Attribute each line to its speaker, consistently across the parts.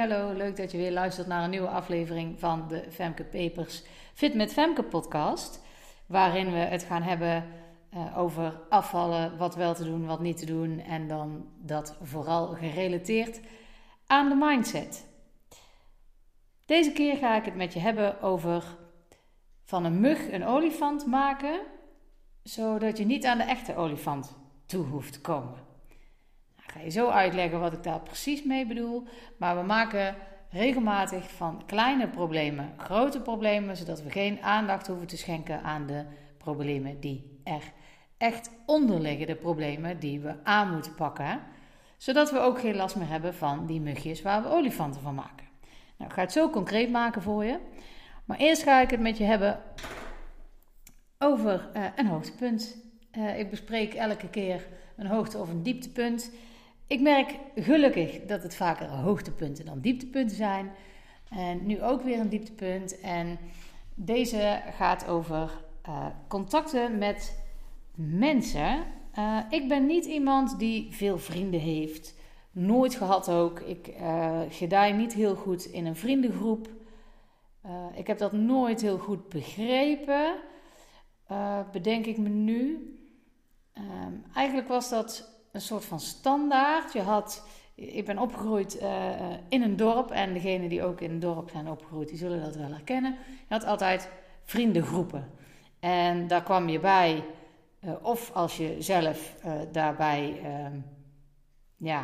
Speaker 1: Hallo. Leuk dat je weer luistert naar een nieuwe aflevering van de Femke Papers Fit met Femke podcast. Waarin we het gaan hebben uh, over afvallen, wat wel te doen, wat niet te doen. En dan dat vooral gerelateerd aan de mindset. Deze keer ga ik het met je hebben over van een mug een olifant maken, zodat je niet aan de echte olifant toe hoeft te komen. Ik ga je zo uitleggen wat ik daar precies mee bedoel. Maar we maken regelmatig van kleine problemen grote problemen, zodat we geen aandacht hoeven te schenken aan de problemen die er echt onder liggen, de problemen die we aan moeten pakken. Zodat we ook geen last meer hebben van die mugjes waar we olifanten van maken. Nou, ik ga het zo concreet maken voor je. Maar eerst ga ik het met je hebben over uh, een hoogtepunt. Uh, ik bespreek elke keer een hoogte- of een dieptepunt. Ik merk gelukkig dat het vaker hoogtepunten dan dieptepunten zijn. En nu ook weer een dieptepunt. En deze gaat over uh, contacten met mensen. Uh, ik ben niet iemand die veel vrienden heeft. Nooit gehad ook. Ik uh, niet heel goed in een vriendengroep. ik heb dat nooit heel goed begrepen. bedenk ik me nu. Ehm, eigenlijk was dat een soort van standaard. Je had, ik ben opgegroeid uh, in een dorp en degenen die ook in een dorp zijn opgegroeid, die zullen dat wel herkennen. Je had altijd vriendengroepen. En daar kwam je bij, uh, of als je zelf daarbij ehm, ja,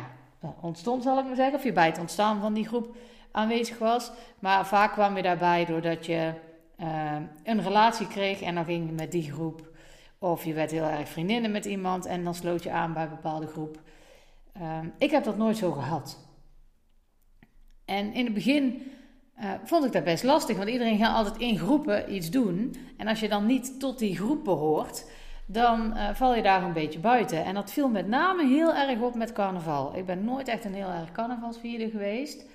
Speaker 1: ontstond, zal ik maar zeggen, of je bij het ontstaan van die groep aanwezig was. Maar vaak kwam je daarbij doordat je ehm, een relatie kreeg en dan ging je met die groep of je werd heel erg vriendinnen met iemand en dan sloot je aan bij een bepaalde groep. Um, ik heb dat nooit zo gehad. En in het begin uh, vond ik dat best lastig, want iedereen gaat altijd in groepen iets doen. En als je dan niet tot die groep behoort, dan uh, val je daar een beetje buiten. En dat viel met name heel erg op met carnaval. Ik ben nooit echt een heel erg carnavalsvierder geweest.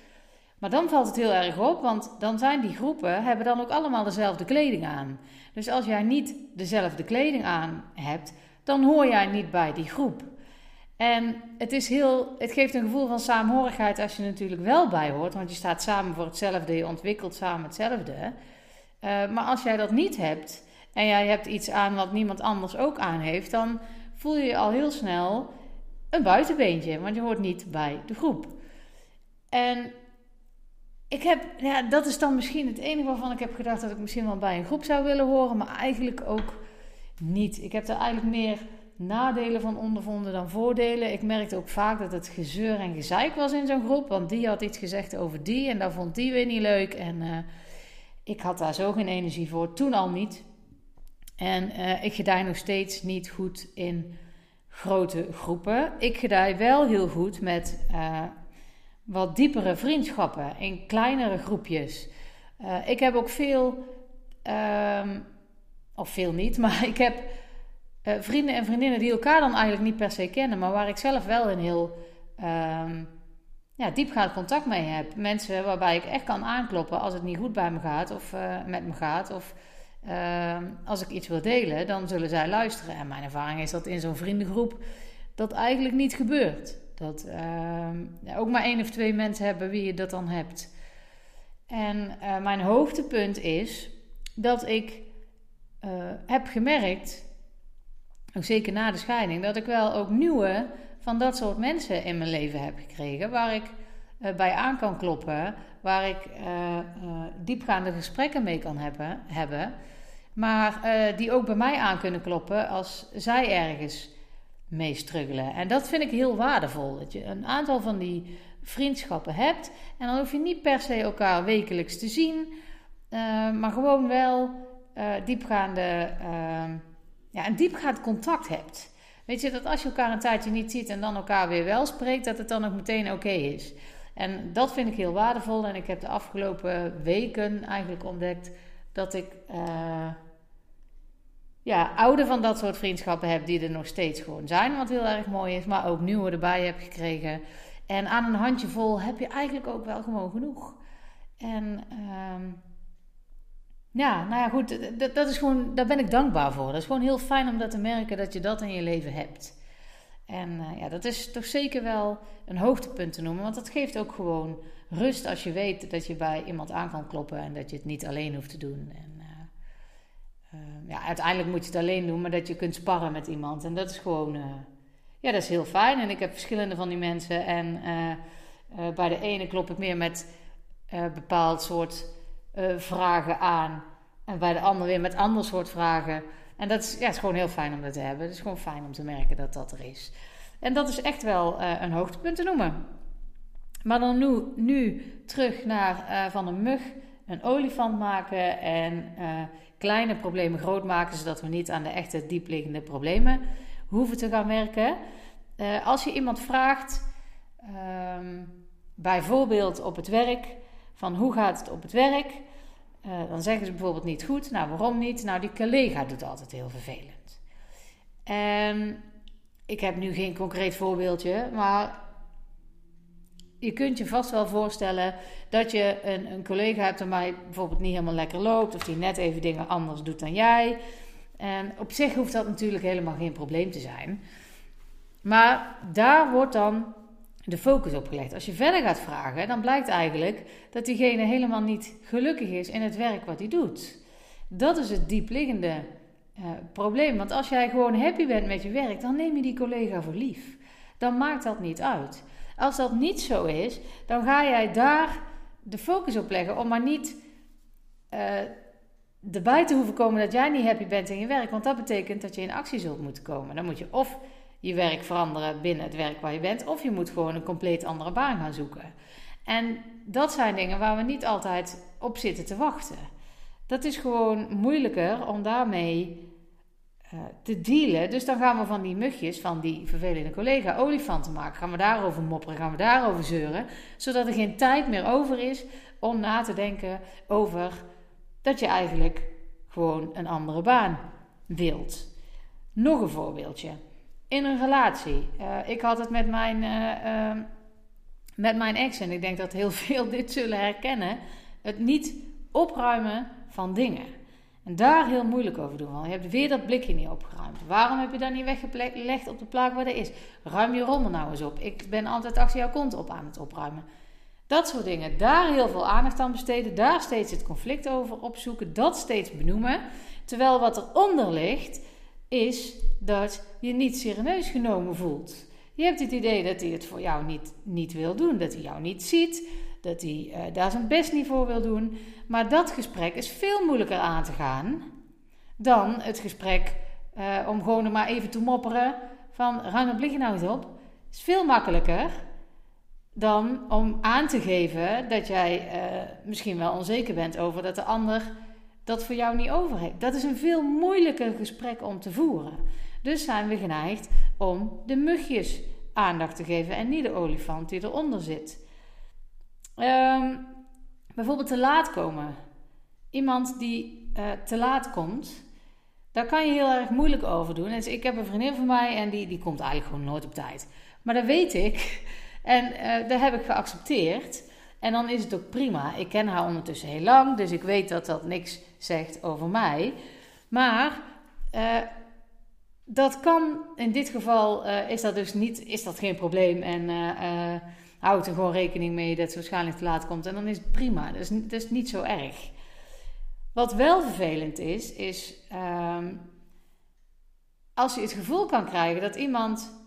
Speaker 1: Maar dan valt het heel erg op, want dan zijn die groepen, hebben dan ook allemaal dezelfde kleding aan. Dus als jij niet dezelfde kleding aan hebt, dan hoor jij niet bij die groep. En het, is heel, het geeft een gevoel van saamhorigheid als je natuurlijk wel bij hoort, want je staat samen voor hetzelfde, je ontwikkelt samen hetzelfde. Uh, maar als jij dat niet hebt en jij hebt iets aan wat niemand anders ook aan heeft, dan voel je je al heel snel een buitenbeentje, want je hoort niet bij de groep. En ik heb, ja, dat is dan misschien het enige waarvan ik heb gedacht dat ik misschien wel bij een groep zou willen horen, maar eigenlijk ook niet. Ik heb er eigenlijk meer nadelen van ondervonden dan voordelen. Ik merkte ook vaak dat het gezeur en gezeik was in zo'n groep, want die had iets gezegd over die en daar vond die weer niet leuk. En uh, ik had daar zo geen energie voor, toen al niet. En uh, ik gedij nog steeds niet goed in grote groepen. Ik gedij wel heel goed met uh, wat diepere vriendschappen in kleinere groepjes. Uh, ik heb ook veel, um, of veel niet, maar ik heb uh, vrienden en vriendinnen die elkaar dan eigenlijk niet per se kennen, maar waar ik zelf wel een heel um, ja, diepgaand contact mee heb. Mensen waarbij ik echt kan aankloppen als het niet goed bij me gaat of uh, met me gaat. Of ehm, als ik iets wil delen, dan zullen zij luisteren. En mijn ervaring is dat in zo'n vriendengroep dat eigenlijk niet gebeurt. Dat uh, ook maar één of twee mensen hebben wie je dat dan hebt. En uh, mijn hoogtepunt is dat ik uh, heb gemerkt, ook zeker na de scheiding, dat ik wel ook nieuwe van dat soort mensen in mijn leven heb gekregen. Waar ik uh, bij aan kan kloppen, waar ik diepgaande gesprekken mee kan hebben. hebben maar die ook bij mij aan kunnen kloppen als zij ergens mee struggelen. En dat vind ik heel waardevol. Dat je een aantal van die vriendschappen hebt. En dan hoef je niet per se elkaar wekelijks te zien. Uh, maar gewoon wel uh, diepgaande, uh, ja, een diepgaand contact hebt. Weet je, dat als je elkaar een tijdje niet ziet en dan elkaar weer wel spreekt, dat het dan ook meteen oké is. En dat vind ik heel waardevol. En ik heb de afgelopen weken eigenlijk ontdekt dat ik ja, oude van dat soort vriendschappen heb die er nog steeds gewoon zijn, wat heel erg mooi is, maar ook nieuwe erbij heb gekregen. En aan een handje vol heb je eigenlijk ook wel gewoon genoeg. En um, ja, nou ja, goed, dat, is gewoon, daar ben ik dankbaar voor. Dat is gewoon heel fijn om dat te merken dat je dat in je leven hebt. En ja, dat is toch zeker wel een hoogtepunt te noemen, want dat geeft ook gewoon rust als je weet dat je bij iemand aan kan kloppen en dat je het niet alleen hoeft te doen. En, ja, uiteindelijk moet je het alleen doen, maar dat je kunt sparren met iemand. En dat is gewoon, ja, dat is heel fijn. En ik heb verschillende van die mensen. En bij de ene klop ik meer met bepaald soort vragen aan. En bij de ander weer met ander soort vragen. En dat is, ja, is gewoon heel fijn om dat te hebben. Het is gewoon fijn om te merken dat dat er is. En dat is echt wel uh, een hoogtepunt te noemen. Maar dan nu, nu terug naar uh, van een mug een olifant maken en uh, kleine problemen groot maken, zodat we niet aan de echte diepliggende problemen hoeven te gaan werken. als je iemand vraagt, um, bijvoorbeeld op het werk, van hoe gaat het op het werk? Uh, dan zeggen ze bijvoorbeeld niet goed. Nou, waarom niet? Nou, die collega doet altijd heel vervelend. En ik heb nu geen concreet voorbeeldje, maar je kunt je vast wel voorstellen dat je een, een collega hebt waarmee bijvoorbeeld niet helemaal lekker loopt, of die net even dingen anders doet dan jij. En op zich hoeft dat natuurlijk helemaal geen probleem te zijn. Maar daar wordt dan de focus op gelegd. Als je verder gaat vragen, dan blijkt eigenlijk dat diegene helemaal niet gelukkig is in het werk wat hij doet. Dat is het diepliggende uh, probleem. Want als jij gewoon happy bent met je werk, dan neem je die collega voor lief. Dan maakt dat niet uit. Als dat niet zo is, dan ga jij daar de focus op leggen om maar niet uh, erbij te hoeven komen dat jij niet happy bent in je werk. Want dat betekent dat je in actie zult moeten komen. Dan moet je of je werk veranderen binnen het werk waar je bent, of je moet gewoon een compleet andere baan gaan zoeken. En dat zijn dingen waar we niet altijd op zitten te wachten. Dat is gewoon moeilijker om daarmee te dealen. Dus dan gaan we van die mugjes, van die vervelende collega, olifanten maken. Gaan we daarover mopperen, gaan we daarover zeuren. Zodat er geen tijd meer over is om na te denken over dat je eigenlijk gewoon een andere baan wilt. Nog een voorbeeldje in een relatie. Uh, ik had het met mijn, uh, uh, met mijn ex en ik denk dat heel veel dit zullen herkennen. Het niet opruimen van dingen. En daar heel moeilijk over doen. Want je hebt weer dat blikje niet opgeruimd. Waarom heb je dat niet weggelegd op de plaat waar dat is? Ruim je rommel nou eens op. Ik ben altijd achter jouw kont op aan het opruimen. Dat soort dingen. Daar heel veel aandacht aan besteden. Daar steeds het conflict over opzoeken. Dat steeds benoemen. Terwijl wat eronder ligt is dat je niet serieus genomen voelt. Je hebt het idee dat hij het voor jou niet, niet wil doen, dat hij jou niet ziet, dat hij uh, daar zijn best niet voor wil doen. Maar dat gesprek is veel moeilijker aan te gaan dan het gesprek uh, om gewoon maar even te mopperen van ruim een blikje nou eens op. is veel makkelijker dan om aan te geven dat jij uh, misschien wel onzeker bent over dat de ander dat voor jou niet over heeft. Dat is een veel moeilijker gesprek om te voeren. Dus zijn we geneigd om de mugjes aandacht te geven en niet de olifant die eronder zit. Um, bijvoorbeeld te laat komen. Iemand die uh, te laat komt, daar kan je heel erg moeilijk over doen. Dus ik heb een vriendin van mij en die, die komt eigenlijk gewoon nooit op tijd. Maar dat weet ik en uh, dat heb ik geaccepteerd. En dan is het ook prima. Ik ken haar ondertussen heel lang, dus ik weet dat dat niks zegt over mij. Maar uh, dat kan in dit geval, is dat dus niet, is dat geen probleem. En houd er gewoon rekening mee dat ze waarschijnlijk te laat komt. En dan is het prima. Dat is, is niet zo erg. Wat wel vervelend is, is um, als je het gevoel kan krijgen dat iemand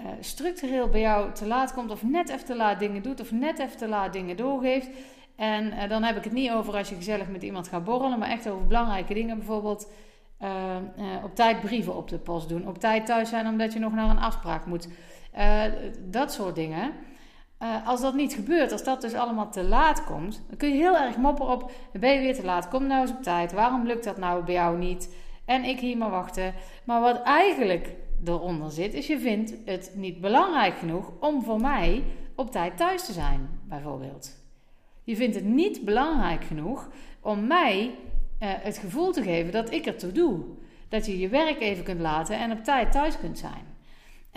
Speaker 1: uh, structureel bij jou te laat komt, of net even te laat dingen doet, of net even te laat dingen doorgeeft. En uh, dan heb ik het niet over als je gezellig met iemand gaat borrelen, maar echt over belangrijke dingen. Bijvoorbeeld uh, op tijd brieven op de post doen, op tijd thuis zijn omdat je nog naar een afspraak moet. Dat soort dingen. als dat niet gebeurt, als dat dus allemaal te laat komt, dan kun je heel erg mopperen op: ben je weer te laat? Kom nou eens op tijd. Waarom lukt dat nou bij jou niet? En ik hier maar wachten. Maar wat eigenlijk eronder zit, is je vindt het niet belangrijk genoeg om voor mij op tijd thuis te zijn, bijvoorbeeld. Je vindt het niet belangrijk genoeg om mij uh, het gevoel te geven dat ik ertoe doe. Dat je je werk even kunt laten en op tijd thuis kunt zijn.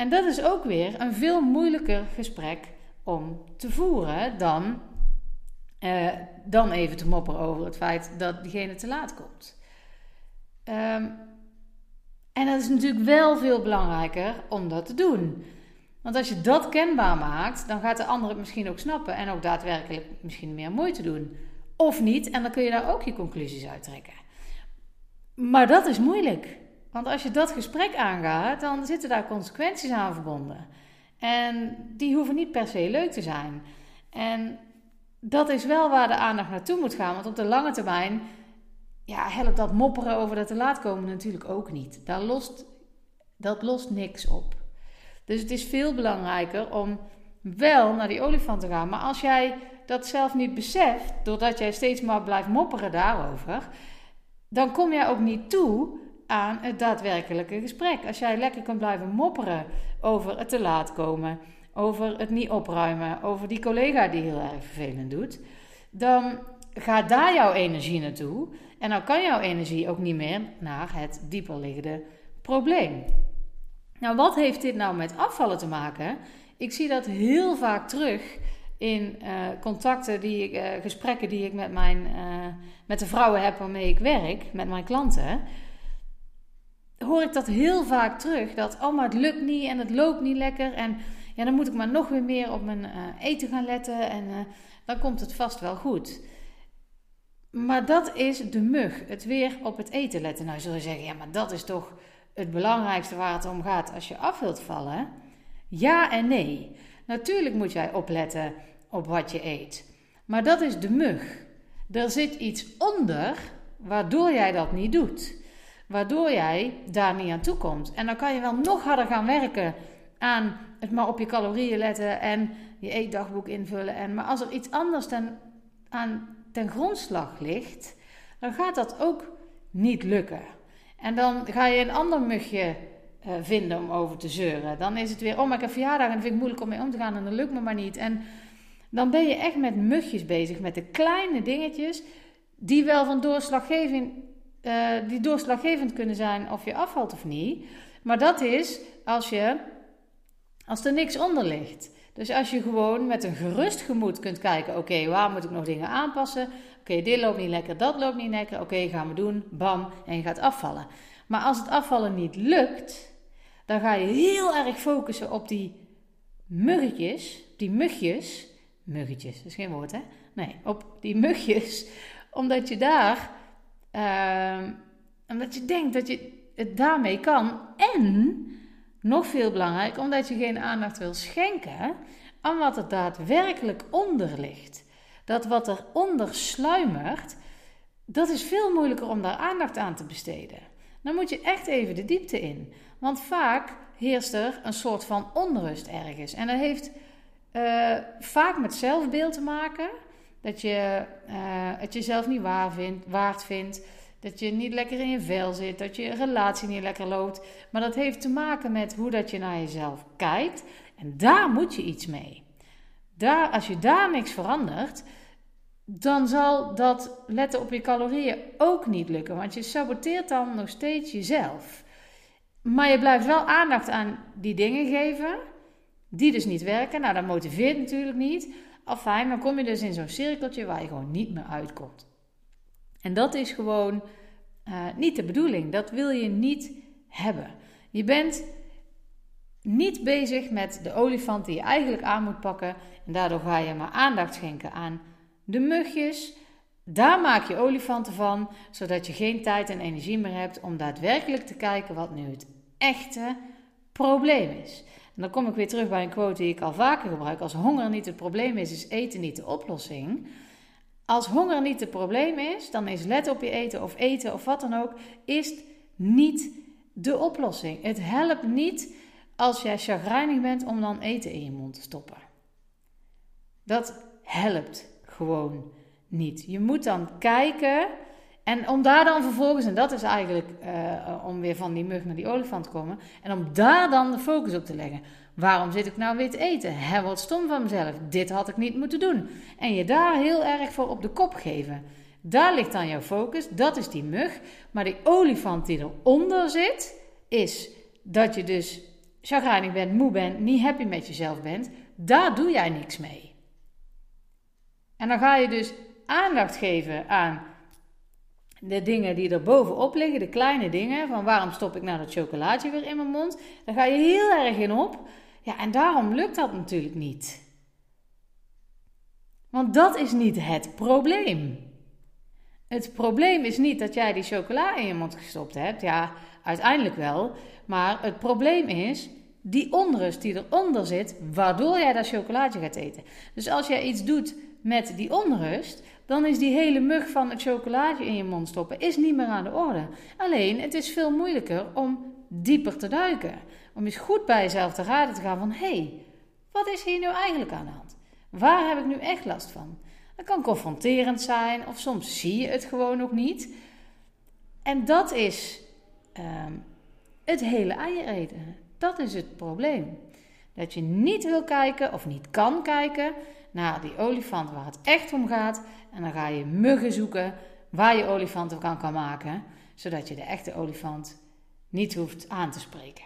Speaker 1: En dat is ook weer een veel moeilijker gesprek om te voeren dan, uh, dan even te mopperen over het feit dat diegene te laat komt. Um, En dat is natuurlijk wel veel belangrijker om dat te doen. Want als je dat kenbaar maakt, dan gaat de ander het misschien ook snappen en ook daadwerkelijk misschien meer moeite doen. Of niet, en dan kun je daar ook je conclusies uit trekken. Maar dat is moeilijk. Want als je dat gesprek aangaat, dan zitten daar consequenties aan verbonden. En die hoeven niet per se leuk te zijn. En dat is wel waar de aandacht naartoe moet gaan. Want op de lange termijn ja, helpt dat mopperen over dat te laat komen natuurlijk ook niet. Daar lost, dat lost niks op. Dus het is veel belangrijker om wel naar die olifant te gaan. Maar als jij dat zelf niet beseft, doordat jij steeds maar blijft mopperen daarover, dan kom jij ook niet toe aan het daadwerkelijke gesprek. Als jij lekker kan blijven mopperen over het te laat komen, over het niet opruimen, over die collega die heel erg vervelend doet, dan gaat daar jouw energie naartoe. En dan kan jouw energie ook niet meer naar het dieperliggende probleem. Nou, wat heeft dit nou met afvallen te maken? Ik zie dat heel vaak terug in uh, contacten die ik, uh, gesprekken die ik met, mijn, uh, met de vrouwen heb waarmee ik werk, met mijn klanten. Hoor ik dat heel vaak terug. Dat, oh het lukt niet en het loopt niet lekker. En ja, dan moet ik maar nog weer meer op mijn eten gaan letten. En dan komt het vast wel goed. Maar dat is de mug. Het weer op het eten letten. Nou, zul je zeggen, ja, maar dat is toch het belangrijkste waar het om gaat als je af wilt vallen? Ja en nee. Natuurlijk moet jij opletten op wat je eet. Maar dat is de mug. Er zit iets onder waardoor jij dat niet doet. Waardoor jij daar niet aan toe komt. En dan kan je wel nog harder gaan werken aan het maar op je calorieën letten en je eetdagboek invullen. En, maar als er iets anders ten, aan ten grondslag ligt, dan gaat dat ook niet lukken. En dan ga je een ander mugje uh, vinden om over te zeuren. Dan is het weer, oh, maar ik heb verjaardag en vind ik moeilijk om mee om te gaan en dat lukt me maar niet. En dan ben je echt met mugjes bezig, met de kleine dingetjes die wel van doorslaggevend, uh, die doorslaggevend kunnen zijn of je afvalt of niet. Maar dat is als je, als er niks onder ligt. Dus als je gewoon met een gerust gemoed kunt kijken: oké, waar moet ik nog dingen aanpassen? Oké, dit loopt niet lekker, dat loopt niet lekker. Oké, gaan we doen. Bam, en je gaat afvallen. Maar als het afvallen niet lukt, dan ga je heel erg focussen op die muggetjes, die mugjes. Muggetjes, dat is geen woord hè? Nee, op die mugjes. Omdat je daar, uh, omdat je denkt dat je het daarmee kan. En nog veel belangrijk, omdat je geen aandacht wil schenken aan wat er daadwerkelijk onder ligt. Dat wat eronder sluimert, dat is veel moeilijker om daar aandacht aan te besteden. Dan moet je echt even de diepte in. Want vaak heerst er een soort van onrust ergens. En dat heeft uh, vaak met zelfbeeld te maken. Dat je uh, het jezelf niet vindt, waard vindt. Dat je niet lekker in je vel zit, dat je relatie niet lekker loopt. Maar dat heeft te maken met hoe dat je naar jezelf kijkt. En daar moet je iets mee. Daar, als je daar niks verandert, dan zal dat letten op je calorieën ook niet lukken. Want je saboteert dan nog steeds jezelf. Maar je blijft wel aandacht aan die dingen geven, die dus niet werken. Nou, dat motiveert natuurlijk niet. Afijn, dan kom je dus in zo'n cirkeltje waar je gewoon niet meer uitkomt. En dat is gewoon uh, niet de bedoeling. Dat wil je niet hebben. Je bent niet bezig met de olifant die je eigenlijk aan moet pakken. En daardoor ga je maar aandacht schenken aan de mugjes. Daar maak je olifanten van, zodat je geen tijd en energie meer hebt om daadwerkelijk te kijken wat nu het echte probleem is. Dan kom ik weer terug bij een quote die ik al vaker gebruik. Als honger niet het probleem is, is eten niet de oplossing. Als honger niet het probleem is, dan is let op je eten of eten of wat dan ook, is niet de oplossing. Het helpt niet als jij chagrijnig bent om dan eten in je mond te stoppen. Dat helpt gewoon niet. Je moet dan kijken en om daar dan vervolgens, en dat is eigenlijk uh, om weer van die mug naar die olifant te komen, en om daar dan de focus op te leggen. Waarom zit ik nou weer te eten? Hè, wat stom van mezelf. Dit had ik niet moeten doen. En je daar heel erg voor op de kop geven. Daar ligt dan jouw focus. Dat is die mug. Maar die olifant die eronder zit, is dat je dus chagrijnig bent, moe bent, niet happy met jezelf bent. Daar doe jij niks mee. En dan ga je dus aandacht geven aan de dingen die er bovenop liggen, de kleine dingen, van waarom stop ik nou dat chocolaatje weer in mijn mond, daar ga je heel erg in op. Ja, en daarom lukt dat natuurlijk niet. Want dat is niet het probleem. Het probleem is niet dat jij die chocola in je mond gestopt hebt. Ja, uiteindelijk wel. Maar het probleem is die onrust die eronder zit, waardoor jij dat chocolaatje gaat eten. Dus als jij iets doet met die onrust, dan is die hele mug van het chocolaatje in je mond stoppen is niet meer aan de orde. Alleen, het is veel moeilijker om dieper te duiken. Om eens goed bij jezelf te raden te gaan van, hé, hey, wat is hier nu eigenlijk aan de hand? Waar heb ik nu echt last van? Dat kan confronterend zijn of soms zie je het gewoon nog niet. En dat is ehm, het hele eieren eten. Dat is het probleem. Dat je niet wil kijken of niet kan kijken naar die olifant waar het echt om gaat. En dan ga je muggen zoeken waar je olifant kan, kan maken, zodat je de echte olifant niet hoeft aan te spreken.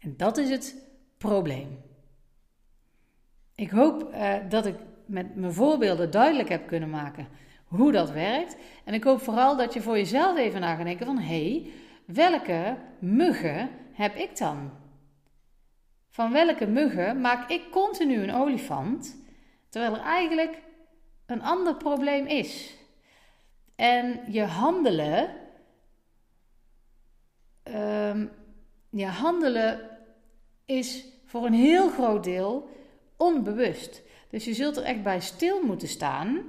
Speaker 1: En dat is het probleem. Ik hoop uh, dat ik met mijn voorbeelden duidelijk heb kunnen maken hoe dat werkt. En ik hoop vooral dat je voor jezelf even na gaat denken van... hé, hey, welke muggen heb ik dan? Van welke muggen maak ik continu een olifant... terwijl er eigenlijk een ander probleem is? En je handelen... Um, je handelen is voor een heel groot deel onbewust. Dus je zult er echt bij stil moeten staan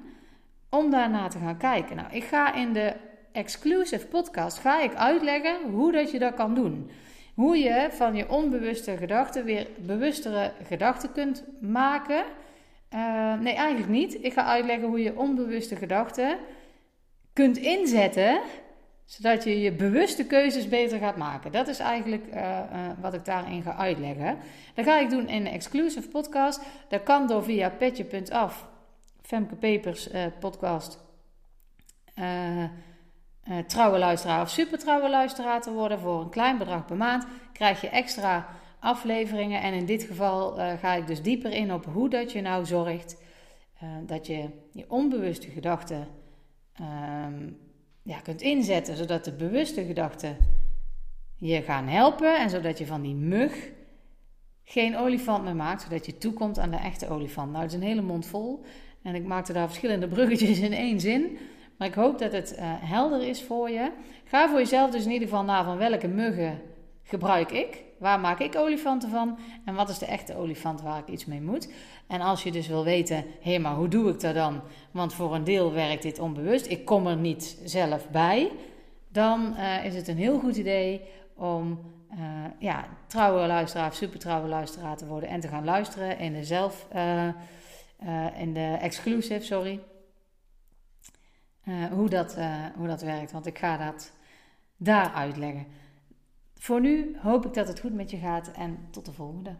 Speaker 1: om daarna te gaan kijken. Nou, ik ga in de exclusive podcast ga ik uitleggen hoe dat je dat kan doen. Hoe je van je onbewuste gedachten weer bewustere gedachten kunt maken. Uh, nee, eigenlijk niet. Ik ga uitleggen hoe je onbewuste gedachten kunt inzetten zodat je je bewuste keuzes beter gaat maken. Dat is eigenlijk uh, uh, wat ik daarin ga uitleggen. Dat ga ik doen in een exclusive podcast. Dat kan door via petje.af, Femke Papers uh, podcast, trouwe luisteraar of super trouwe luisteraar te worden. Voor een klein bedrag per maand krijg je extra afleveringen. En in dit geval ga ik dus dieper in op hoe dat je nou zorgt dat je je onbewuste gedachten... Ehm, ja, kunt inzetten, zodat de bewuste gedachten je gaan helpen en zodat je van die mug geen olifant meer maakt, zodat je toekomt aan de echte olifant. Nou, het is een hele mond vol en ik maakte daar verschillende bruggetjes in één zin. Maar ik hoop dat het uh, helder is voor je. Ga voor jezelf dus in ieder geval na van welke muggen gebruik ik? Waar maak ik olifanten van? En wat is de echte olifant waar ik iets mee moet? En als je dus wil weten, hé, maar hoe doe ik dat dan? Want voor een deel werkt dit onbewust. Ik kom er niet zelf bij. Dan uh, is het een heel goed idee om uh, ja, trouwe luisteraar of supertrouwe luisteraar te worden en te gaan luisteren in de zelf, uh, in de exclusive, sorry. hoe, dat, hoe dat werkt, want ik ga dat daar uitleggen. Voor nu hoop ik dat het goed met je gaat en tot de volgende.